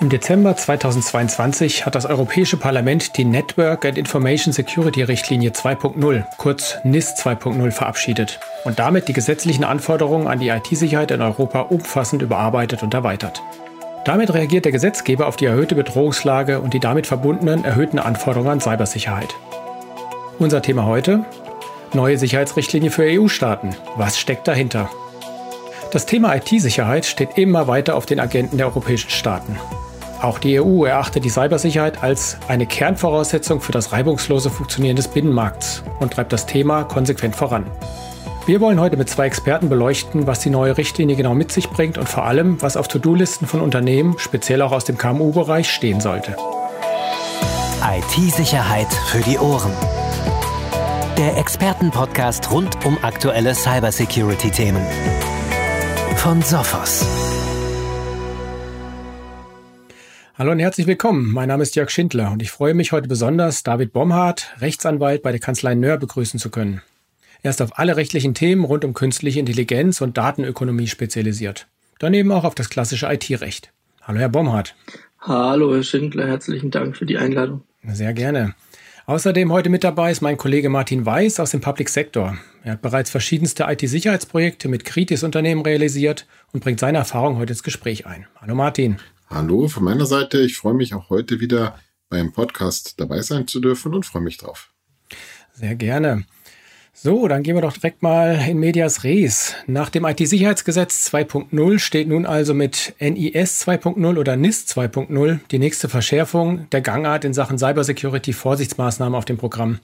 Im Dezember 2022 hat das Europäische Parlament die Network and Information Security Richtlinie 2.0, kurz NIS 2.0, verabschiedet und damit die gesetzlichen Anforderungen an die IT-Sicherheit in Europa umfassend überarbeitet und erweitert. Damit reagiert der Gesetzgeber auf die erhöhte Bedrohungslage und die damit verbundenen erhöhten Anforderungen an Cybersicherheit. Unser Thema heute? Neue Sicherheitsrichtlinie für EU-Staaten. Was steckt dahinter? Das Thema IT-Sicherheit steht immer weiter auf den Agenten der europäischen Staaten. Auch die EU erachtet die Cybersicherheit als eine Kernvoraussetzung für das reibungslose Funktionieren des Binnenmarkts und treibt das Thema konsequent voran. Wir wollen heute mit zwei Experten beleuchten, was die neue Richtlinie genau mit sich bringt und vor allem, was auf To-Do-Listen von Unternehmen, speziell auch aus dem KMU-Bereich, stehen sollte. IT-Sicherheit für die Ohren. Der Expertenpodcast rund um aktuelle Cybersecurity-Themen. Von Sophos. Hallo und herzlich willkommen. Mein Name ist Jörg Schindler und ich freue mich heute besonders, David Bomhardt, Rechtsanwalt bei der Kanzlei Nöhr, begrüßen zu können. Er ist auf alle rechtlichen Themen rund um künstliche Intelligenz und Datenökonomie spezialisiert. Daneben auch auf das klassische IT-Recht. Hallo, Herr Bomhardt. Hallo, Herr Schindler. Herzlichen Dank für die Einladung. Sehr gerne. Außerdem heute mit dabei ist mein Kollege Martin Weiß aus dem Public Sector. Er hat bereits verschiedenste IT-Sicherheitsprojekte mit Kritis-Unternehmen realisiert und bringt seine Erfahrung heute ins Gespräch ein. Hallo Martin. Hallo von meiner Seite. Ich freue mich auch heute wieder beim Podcast dabei sein zu dürfen und freue mich drauf. Sehr gerne. So, dann gehen wir doch direkt mal in Medias Res. Nach dem IT-Sicherheitsgesetz 2.0 steht nun also mit NIS 2.0 oder NIS 2.0 die nächste Verschärfung der Gangart in Sachen Cybersecurity-Vorsichtsmaßnahmen auf dem Programm.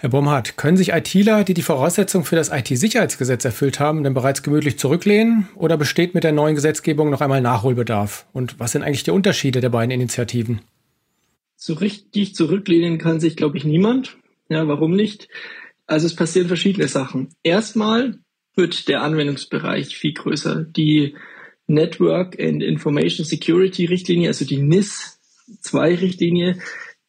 Herr Bomhardt, können sich ITler, die die Voraussetzungen für das IT-Sicherheitsgesetz erfüllt haben, denn bereits gemütlich zurücklehnen oder besteht mit der neuen Gesetzgebung noch einmal Nachholbedarf? Und was sind eigentlich die Unterschiede der beiden Initiativen? So richtig zurücklehnen kann sich, glaube ich, niemand. Ja, warum nicht? Also es passieren verschiedene Sachen. Erstmal wird der Anwendungsbereich viel größer. Die Network and Information Security Richtlinie, also die NIS 2 Richtlinie,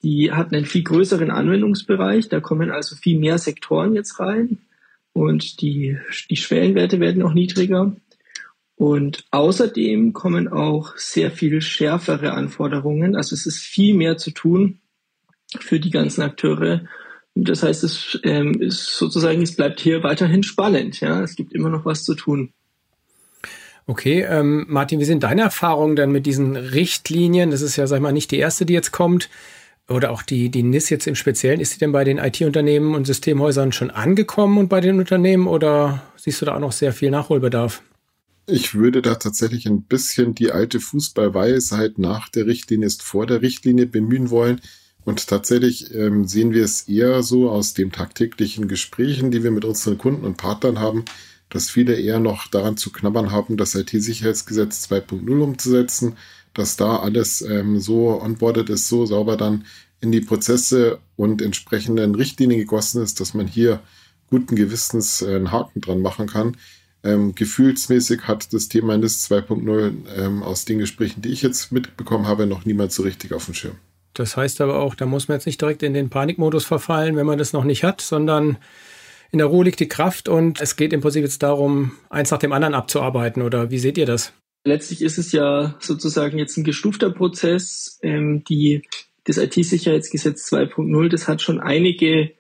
die hat einen viel größeren Anwendungsbereich. Da kommen also viel mehr Sektoren jetzt rein und die, die Schwellenwerte werden auch niedriger. Und außerdem kommen auch sehr viel schärfere Anforderungen. Also es ist viel mehr zu tun für die ganzen Akteure. Das heißt, es ähm, ist sozusagen, es bleibt hier weiterhin spannend. Ja, es gibt immer noch was zu tun. Okay, ähm, Martin, wie sind deine Erfahrungen denn mit diesen Richtlinien? Das ist ja, sag ich mal, nicht die erste, die jetzt kommt oder auch die, die NIS jetzt im Speziellen, ist sie denn bei den IT-Unternehmen und Systemhäusern schon angekommen und bei den Unternehmen oder siehst du da auch noch sehr viel Nachholbedarf? Ich würde da tatsächlich ein bisschen die alte Fußballweisheit nach der Richtlinie ist vor der Richtlinie bemühen wollen. Und tatsächlich ähm, sehen wir es eher so aus den tagtäglichen Gesprächen, die wir mit unseren Kunden und Partnern haben, dass viele eher noch daran zu knabbern haben, das IT-Sicherheitsgesetz 2.0 umzusetzen dass da alles ähm, so onboarded ist, so sauber dann in die Prozesse und entsprechenden Richtlinien gegossen ist, dass man hier guten Gewissens äh, einen Haken dran machen kann. Ähm, gefühlsmäßig hat das Thema NIS 2.0 ähm, aus den Gesprächen, die ich jetzt mitbekommen habe, noch niemand so richtig auf dem Schirm. Das heißt aber auch, da muss man jetzt nicht direkt in den Panikmodus verfallen, wenn man das noch nicht hat, sondern in der Ruhe liegt die Kraft und es geht im Prinzip jetzt darum, eins nach dem anderen abzuarbeiten. Oder wie seht ihr das? Letztlich ist es ja sozusagen jetzt ein gestufter Prozess. Ähm, die, das IT-Sicherheitsgesetz 2.0, das hat schon einige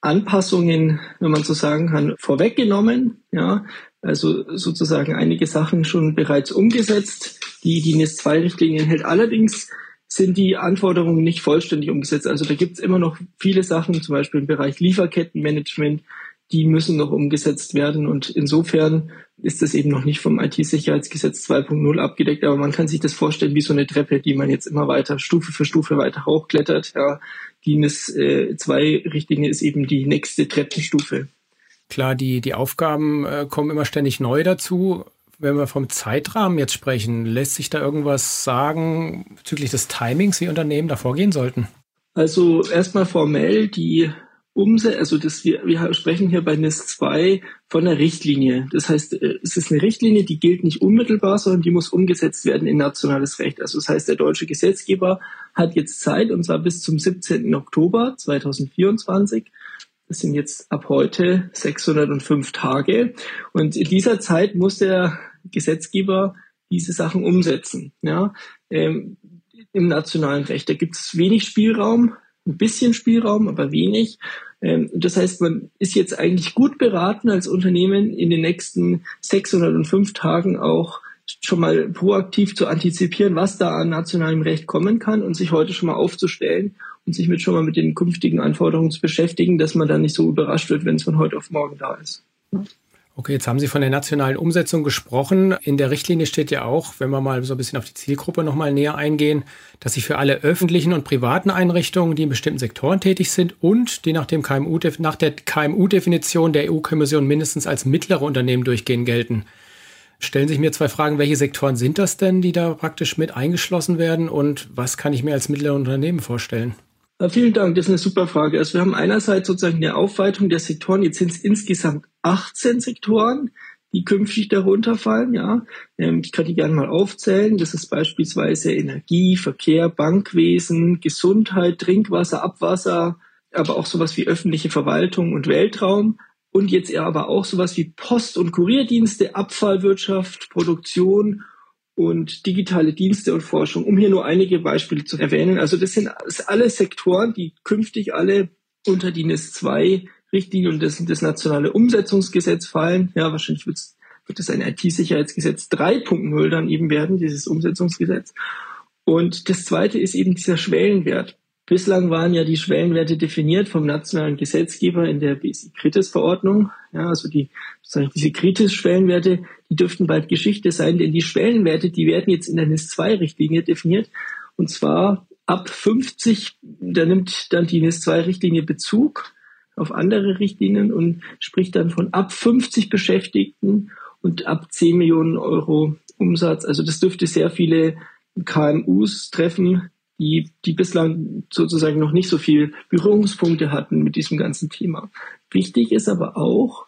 Anpassungen, wenn man so sagen kann, vorweggenommen. Ja, also sozusagen einige Sachen schon bereits umgesetzt. Die, die NIS-2-Richtlinie enthält allerdings sind die Anforderungen nicht vollständig umgesetzt. Also da gibt es immer noch viele Sachen, zum Beispiel im Bereich Lieferkettenmanagement, die müssen noch umgesetzt werden. Und insofern ist das eben noch nicht vom IT-Sicherheitsgesetz 2.0 abgedeckt, aber man kann sich das vorstellen wie so eine Treppe, die man jetzt immer weiter Stufe für Stufe weiter hochklettert. Ja, die äh, 2 Richtlinie ist eben die nächste Treppenstufe. Klar, die, die Aufgaben äh, kommen immer ständig neu dazu. Wenn wir vom Zeitrahmen jetzt sprechen, lässt sich da irgendwas sagen bezüglich des Timings, wie Unternehmen da vorgehen sollten? Also erstmal formell, die umsetzen, also das, wir, wir sprechen hier bei NIS 2 von einer Richtlinie. Das heißt, äh, es ist eine Richtlinie, die gilt nicht unmittelbar, sondern die muss umgesetzt werden in nationales Recht. Also das heißt, der deutsche Gesetzgeber hat jetzt Zeit, und zwar bis zum 17. Oktober 2024. Das sind jetzt ab heute 605 Tage. Und in dieser Zeit muss der Gesetzgeber diese Sachen umsetzen. Ja, ähm, im nationalen Recht. Da gibt es wenig Spielraum, ein bisschen Spielraum, aber wenig. Ähm, das heißt, man ist jetzt eigentlich gut beraten als Unternehmen in den nächsten 605 Tagen auch schon mal proaktiv zu antizipieren, was da an nationalem Recht kommen kann und sich heute schon mal aufzustellen und sich mit schon mal mit den künftigen Anforderungen zu beschäftigen, dass man dann nicht so überrascht wird, wenn es von heute auf morgen da ist. Okay, jetzt haben Sie von der nationalen Umsetzung gesprochen. In der Richtlinie steht ja auch, wenn wir mal so ein bisschen auf die Zielgruppe nochmal näher eingehen, dass sie für alle öffentlichen und privaten Einrichtungen, die in bestimmten Sektoren tätig sind und die nach, dem KMU, nach der KMU-Definition der EU-Kommission mindestens als mittlere Unternehmen durchgehen gelten. Stellen sich mir zwei Fragen, welche Sektoren sind das denn, die da praktisch mit eingeschlossen werden und was kann ich mir als mittlere Unternehmen vorstellen? Vielen Dank, das ist eine super Frage. Also wir haben einerseits sozusagen eine Aufweitung der Sektoren. Jetzt sind es insgesamt 18 Sektoren, die künftig darunter fallen. Ja, ähm, ich kann die gerne mal aufzählen. Das ist beispielsweise Energie, Verkehr, Bankwesen, Gesundheit, Trinkwasser, Abwasser, aber auch sowas wie öffentliche Verwaltung und Weltraum. Und jetzt eher aber auch sowas wie Post- und Kurierdienste, Abfallwirtschaft, Produktion und digitale Dienste und Forschung, um hier nur einige Beispiele zu erwähnen. Also das sind alle Sektoren, die künftig alle unter die NIS 2 Richtlinie und das, das nationale Umsetzungsgesetz fallen. Ja, wahrscheinlich wird es ein IT-Sicherheitsgesetz 3.0 dann eben werden, dieses Umsetzungsgesetz. Und das zweite ist eben dieser Schwellenwert. Bislang waren ja die Schwellenwerte definiert vom nationalen Gesetzgeber in der BSI-Kritis-Verordnung. Ja, also die, sozusagen diese Kritis-Schwellenwerte, die dürften bald Geschichte sein, denn die Schwellenwerte, die werden jetzt in der NIS-2-Richtlinie definiert. Und zwar ab 50, da nimmt dann die NIS-2-Richtlinie Bezug auf andere Richtlinien und spricht dann von ab 50 Beschäftigten und ab 10 Millionen Euro Umsatz. Also das dürfte sehr viele KMUs treffen, die, die bislang sozusagen noch nicht so viel Berührungspunkte hatten mit diesem ganzen Thema. Wichtig ist aber auch,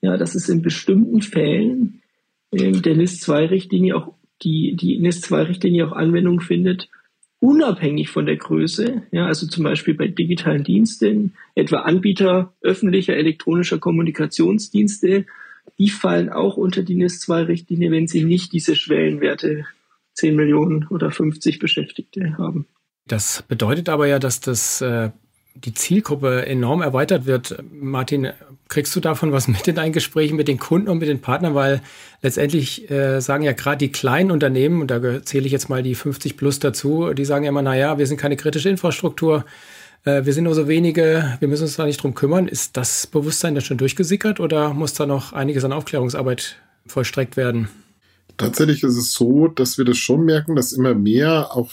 ja, dass es in bestimmten Fällen ähm, der NIS-2-Richtlinie auch die, die NIS-2-Richtlinie auch Anwendung findet, unabhängig von der Größe, ja, also zum Beispiel bei digitalen Diensten, etwa Anbieter öffentlicher elektronischer Kommunikationsdienste, die fallen auch unter die NIS-2-Richtlinie, wenn sie nicht diese Schwellenwerte 10 Millionen oder 50 Beschäftigte haben. Das bedeutet aber ja, dass das äh, die Zielgruppe enorm erweitert wird. Martin, kriegst du davon was mit in deinen Gesprächen mit den Kunden und mit den Partnern? Weil letztendlich äh, sagen ja gerade die kleinen Unternehmen, und da zähle ich jetzt mal die 50 plus dazu, die sagen ja immer, naja, wir sind keine kritische Infrastruktur, äh, wir sind nur so wenige, wir müssen uns da nicht drum kümmern. Ist das Bewusstsein da schon durchgesickert oder muss da noch einiges an Aufklärungsarbeit vollstreckt werden? Tatsächlich ist es so, dass wir das schon merken, dass immer mehr auch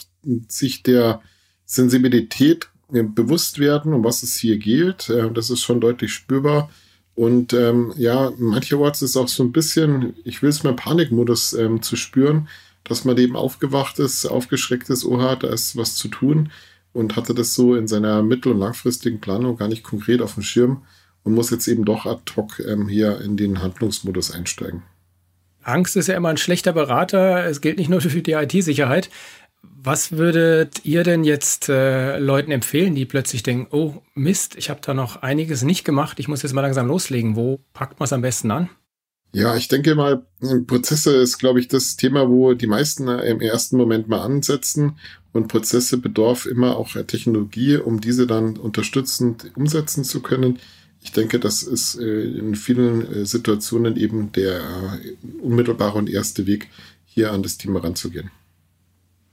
sich der Sensibilität äh, bewusst werden, um was es hier geht. Äh, das ist schon deutlich spürbar. Und ähm, ja, mancherorts ist auch so ein bisschen, ich will es mal Panikmodus ähm, zu spüren, dass man eben aufgewacht ist, aufgeschreckt ist, oha, da ist was zu tun und hatte das so in seiner mittel- und langfristigen Planung gar nicht konkret auf dem Schirm und muss jetzt eben doch ad hoc ähm, hier in den Handlungsmodus einsteigen. Angst ist ja immer ein schlechter Berater. Es gilt nicht nur für die IT-Sicherheit. Was würdet ihr denn jetzt äh, Leuten empfehlen, die plötzlich denken, oh Mist, ich habe da noch einiges nicht gemacht, ich muss jetzt mal langsam loslegen. Wo packt man es am besten an? Ja, ich denke mal, Prozesse ist, glaube ich, das Thema, wo die meisten im ersten Moment mal ansetzen. Und Prozesse bedarf immer auch Technologie, um diese dann unterstützend umsetzen zu können. Ich denke, das ist äh, in vielen äh, Situationen eben der äh, unmittelbare und erste Weg, hier an das Thema ranzugehen.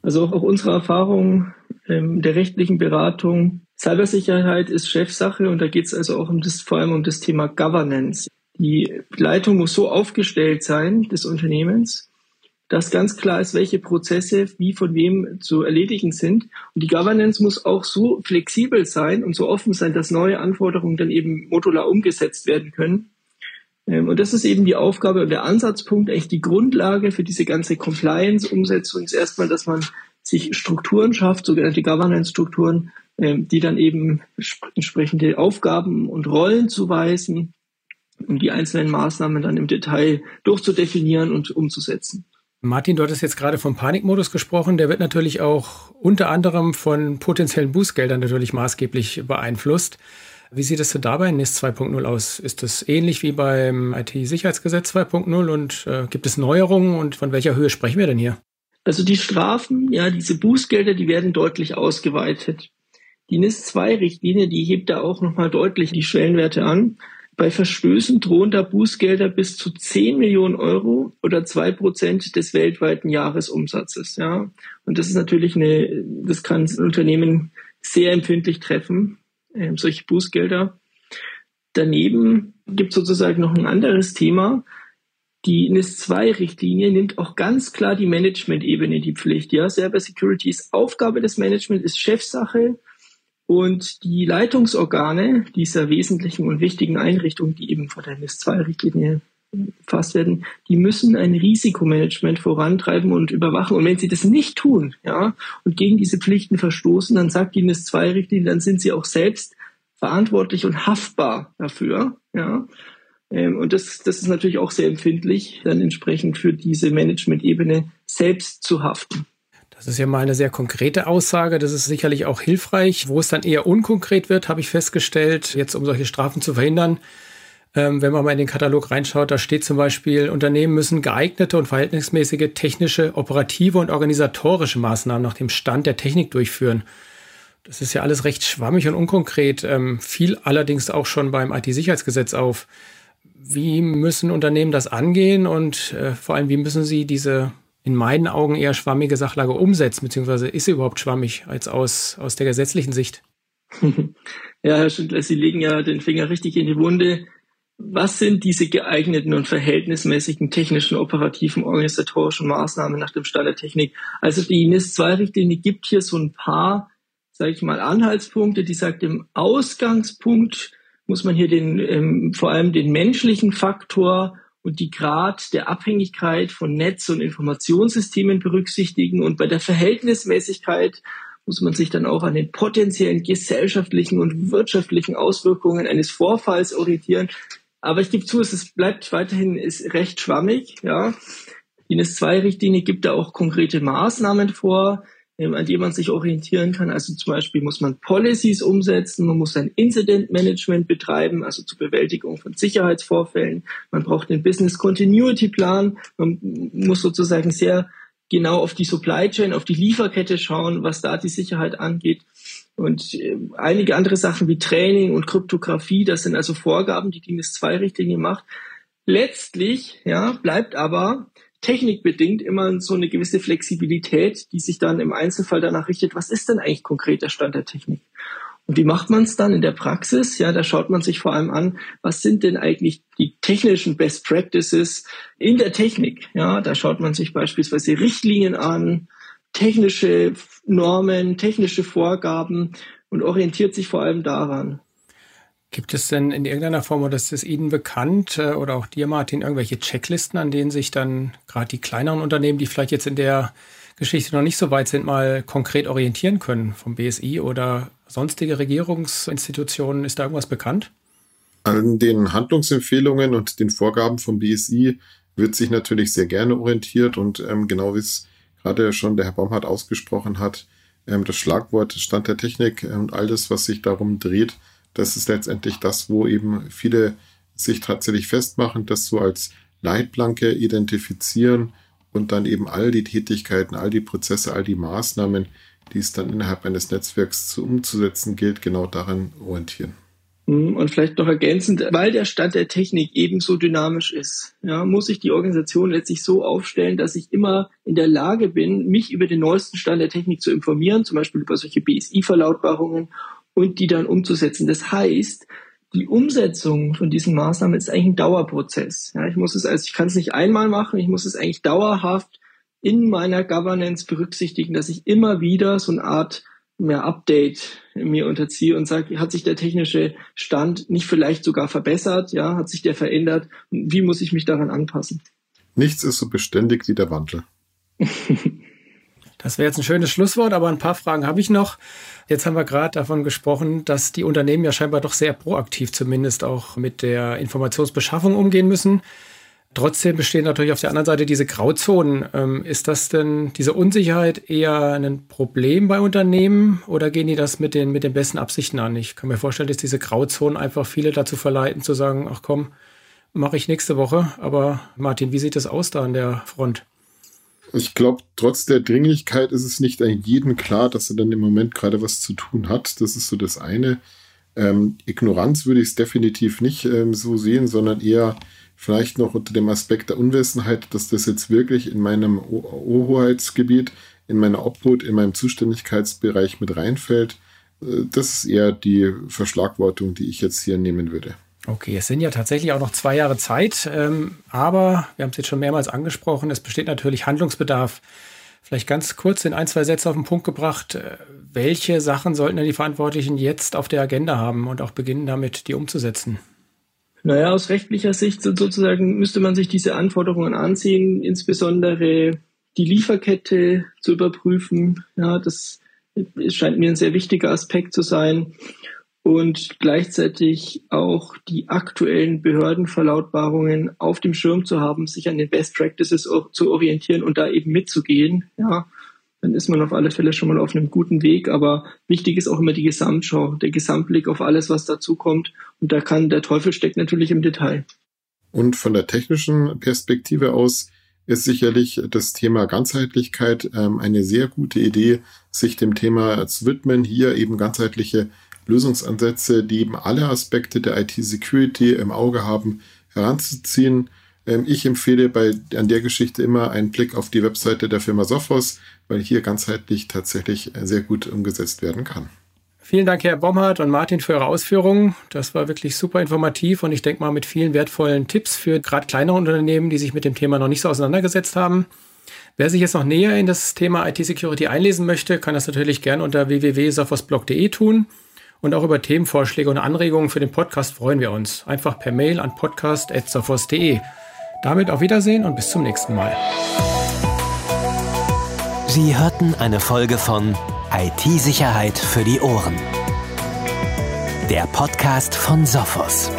Also auch unsere Erfahrung ähm, der rechtlichen Beratung. Cybersicherheit ist Chefsache und da geht es also auch um das, vor allem um das Thema Governance. Die Leitung muss so aufgestellt sein des Unternehmens, dass ganz klar ist, welche Prozesse wie von wem zu erledigen sind. Und die Governance muss auch so flexibel sein und so offen sein, dass neue Anforderungen dann eben modular umgesetzt werden können. Ähm, und das ist eben die Aufgabe und der Ansatzpunkt, echt die Grundlage für diese ganze Compliance-Umsetzung ist erstmal, dass man sich Strukturen schafft, sogenannte Governance-Strukturen, ähm, die dann eben entsprechende Aufgaben und Rollen zuweisen, um die einzelnen Maßnahmen dann im Detail durchzudefinieren und umzusetzen. Martin, du hattest jetzt gerade vom Panikmodus gesprochen. Der wird natürlich auch unter anderem von potenziellen Bußgeldern natürlich maßgeblich beeinflusst. Wie sieht es denn da bei NIS 2.0 aus? Ist das ähnlich wie beim IT-Sicherheitsgesetz 2.0 und äh, gibt es Neuerungen und von welcher Höhe sprechen wir denn hier? Also die Strafen, ja, diese Bußgelder, die werden deutlich ausgeweitet. Die NIS-2-Richtlinie, die hebt da auch nochmal deutlich die Schwellenwerte an. Bei Verstößen drohen da Bußgelder bis zu 10 Millionen Euro oder zwei Prozent des weltweiten Jahresumsatzes. Ja. Und das ist natürlich eine, das kann ein Unternehmen sehr empfindlich treffen, äh, solche Bußgelder. Daneben gibt es sozusagen noch ein anderes Thema. Die NIS-2-Richtlinie nimmt auch ganz klar die Management-Ebene die Pflicht. Ja, Cyber Security ist Aufgabe des Management, ist Chefsache und die Leitungsorgane dieser wesentlichen und wichtigen Einrichtungen, die eben von der NIS-2-Richtlinie gefasst werden, die müssen ein Risikomanagement vorantreiben und überwachen. Und wenn sie das nicht tun, ja, und gegen diese Pflichten verstoßen, dann sagt die NIS-2-Richtlinie, dann sind sie auch selbst verantwortlich und haftbar dafür, ja. Ähm, und das, das ist natürlich auch sehr empfindlich, dann entsprechend für diese Management-Ebene selbst zu haften. Das ist ja mal eine sehr konkrete Aussage. Das ist sicherlich auch hilfreich. Wo es dann eher unkonkret wird, habe ich festgestellt, jetzt um solche Strafen zu verhindern. Ähm, wenn man mal in den Katalog reinschaut, da steht zum Beispiel, Unternehmen müssen geeignete und verhältnismäßige technische, operative und organisatorische Maßnahmen nach dem Stand der Technik durchführen. Das ist ja alles recht schwammig und unkonkret, ähm, fiel allerdings auch schon beim IT-Sicherheitsgesetz auf. Wie müssen Unternehmen das angehen und äh, vor allem, wie müssen sie diese in meinen Augen eher schwammige Sachlage umsetzen, beziehungsweise ist sie überhaupt schwammig als aus, aus der gesetzlichen Sicht? ja, Herr Schindler, Sie legen ja den Finger richtig in die Wunde. Was sind diese geeigneten und verhältnismäßigen technischen, operativen, organisatorischen Maßnahmen nach dem Stand der Technik? Also die NIS-2-Richtlinie gibt hier so ein paar, sage ich mal, Anhaltspunkte, die sagt, im Ausgangspunkt muss man hier den, ähm, vor allem den menschlichen Faktor und die Grad der Abhängigkeit von Netz- und Informationssystemen berücksichtigen. Und bei der Verhältnismäßigkeit muss man sich dann auch an den potenziellen gesellschaftlichen und wirtschaftlichen Auswirkungen eines Vorfalls orientieren. Aber ich gebe zu, es bleibt weiterhin ist recht schwammig. Ja. Die NIS-2-Richtlinie gibt da auch konkrete Maßnahmen vor. An dem man sich orientieren kann. Also zum Beispiel muss man Policies umsetzen, man muss ein Incident Management betreiben, also zur Bewältigung von Sicherheitsvorfällen. Man braucht einen Business Continuity Plan. Man muss sozusagen sehr genau auf die Supply Chain, auf die Lieferkette schauen, was da die Sicherheit angeht. Und äh, einige andere Sachen wie Training und Kryptographie, das sind also Vorgaben, die die NIS-2-Richtlinie macht. Letztlich ja, bleibt aber technikbedingt immer so eine gewisse Flexibilität, die sich dann im Einzelfall danach richtet, was ist denn eigentlich konkret der Stand der Technik? Und wie macht man es dann in der Praxis? Ja, da schaut man sich vor allem an, was sind denn eigentlich die technischen Best Practices in der Technik? Ja, da schaut man sich beispielsweise Richtlinien an, technische Normen, technische Vorgaben und orientiert sich vor allem daran. Gibt es denn in irgendeiner Form, oder ist es Ihnen bekannt äh, oder auch dir, Martin, irgendwelche Checklisten, an denen sich dann gerade die kleineren Unternehmen, die vielleicht jetzt in der Geschichte noch nicht so weit sind, mal konkret orientieren können vom BSI oder sonstige Regierungsinstitutionen? Ist da irgendwas bekannt? An den Handlungsempfehlungen und den Vorgaben vom BSI wird sich natürlich sehr gerne orientiert und ähm, genau wie es gerade schon der Herr Baumhardt ausgesprochen hat, ähm, das Schlagwort Stand der Technik und all das, was sich darum dreht, das ist letztendlich das, wo eben viele sich tatsächlich festmachen, das so als Leitplanke identifizieren und dann eben all die Tätigkeiten, all die Prozesse, all die Maßnahmen, die es dann innerhalb eines Netzwerks zu umzusetzen gilt, genau daran orientieren. Mhm, und vielleicht noch ergänzend, weil der Stand der Technik ebenso dynamisch ist, ja, muss ich die Organisation letztlich so aufstellen, dass ich immer in der Lage bin, mich über den neuesten Stand der Technik zu informieren, zum Beispiel über solche BSI-Verlautbarungen und die dann umzusetzen. Das heißt, die Umsetzung von diesen Maßnahmen ist eigentlich ein Dauerprozess. Ja, ich muss es also, ich kann es nicht einmal machen, ich muss es eigentlich dauerhaft in meiner Governance berücksichtigen, dass ich immer wieder so eine Art mehr Update mir unterziehe und sage, hat sich der technische Stand nicht vielleicht sogar verbessert? Ja, hat sich der verändert? Wie muss ich mich daran anpassen? Nichts ist so beständig wie der Wandel. Das wäre jetzt ein schönes Schlusswort, aber ein paar Fragen habe ich noch. Jetzt haben wir gerade davon gesprochen, dass die Unternehmen ja scheinbar doch sehr proaktiv zumindest auch mit der Informationsbeschaffung umgehen müssen. Trotzdem bestehen natürlich auf der anderen Seite diese Grauzonen. Ähm, ist das denn diese Unsicherheit eher ein Problem bei Unternehmen oder gehen die das mit den, mit den besten Absichten an? Ich kann mir vorstellen, dass diese Grauzonen einfach viele dazu verleiten, zu sagen, ach komm, mache ich nächste Woche. Aber Martin, wie sieht das aus da an der Front? Ich glaube, trotz der Dringlichkeit ist es nicht jedem klar, dass er dann im Moment gerade was zu tun hat. Das ist so das eine. Ähm, Ignoranz würde ich es definitiv nicht ähm, so sehen, sondern eher vielleicht noch unter dem Aspekt der Unwissenheit, dass das jetzt wirklich in meinem Hoheitsgebiet, in meiner Obhut, in meinem Zuständigkeitsbereich mit reinfällt. Äh, das ist eher die Verschlagwortung, die ich jetzt hier nehmen würde. Okay, es sind ja tatsächlich auch noch zwei Jahre Zeit, ähm, aber wir haben es jetzt schon mehrmals angesprochen, es besteht natürlich Handlungsbedarf. Vielleicht ganz kurz in ein, zwei Sätze auf den Punkt gebracht, äh, welche Sachen sollten denn die Verantwortlichen jetzt auf der Agenda haben und auch beginnen damit, die umzusetzen? Naja, aus rechtlicher Sicht sozusagen müsste man sich diese Anforderungen ansehen, insbesondere die Lieferkette zu überprüfen. Ja, das scheint mir ein sehr wichtiger Aspekt zu sein. Und gleichzeitig auch die aktuellen Behördenverlautbarungen auf dem Schirm zu haben, sich an den Best Practices zu orientieren und da eben mitzugehen. Ja, dann ist man auf alle Fälle schon mal auf einem guten Weg. Aber wichtig ist auch immer die Gesamtschau, der Gesamtblick auf alles, was dazukommt. Und da kann der Teufel steckt natürlich im Detail. Und von der technischen Perspektive aus ist sicherlich das Thema Ganzheitlichkeit ähm, eine sehr gute Idee, sich dem Thema zu widmen, hier eben ganzheitliche Lösungsansätze, die eben alle Aspekte der IT-Security im Auge haben, heranzuziehen. Ähm, ich empfehle bei, an der Geschichte immer einen Blick auf die Webseite der Firma Sophos, weil hier ganzheitlich tatsächlich sehr gut umgesetzt werden kann. Vielen Dank, Herr Bomhardt und Martin, für Ihre Ausführungen. Das war wirklich super informativ und ich denke mal mit vielen wertvollen Tipps für gerade kleinere Unternehmen, die sich mit dem Thema noch nicht so auseinandergesetzt haben. Wer sich jetzt noch näher in das Thema IT-Security einlesen möchte, kann das natürlich gerne unter www.sophosblog.de tun. Und auch über Themenvorschläge und Anregungen für den Podcast freuen wir uns. Einfach per Mail an podcast.sophos.de. Damit auf Wiedersehen und bis zum nächsten Mal. Sie hörten eine Folge von IT-Sicherheit für die Ohren. Der Podcast von Sophos.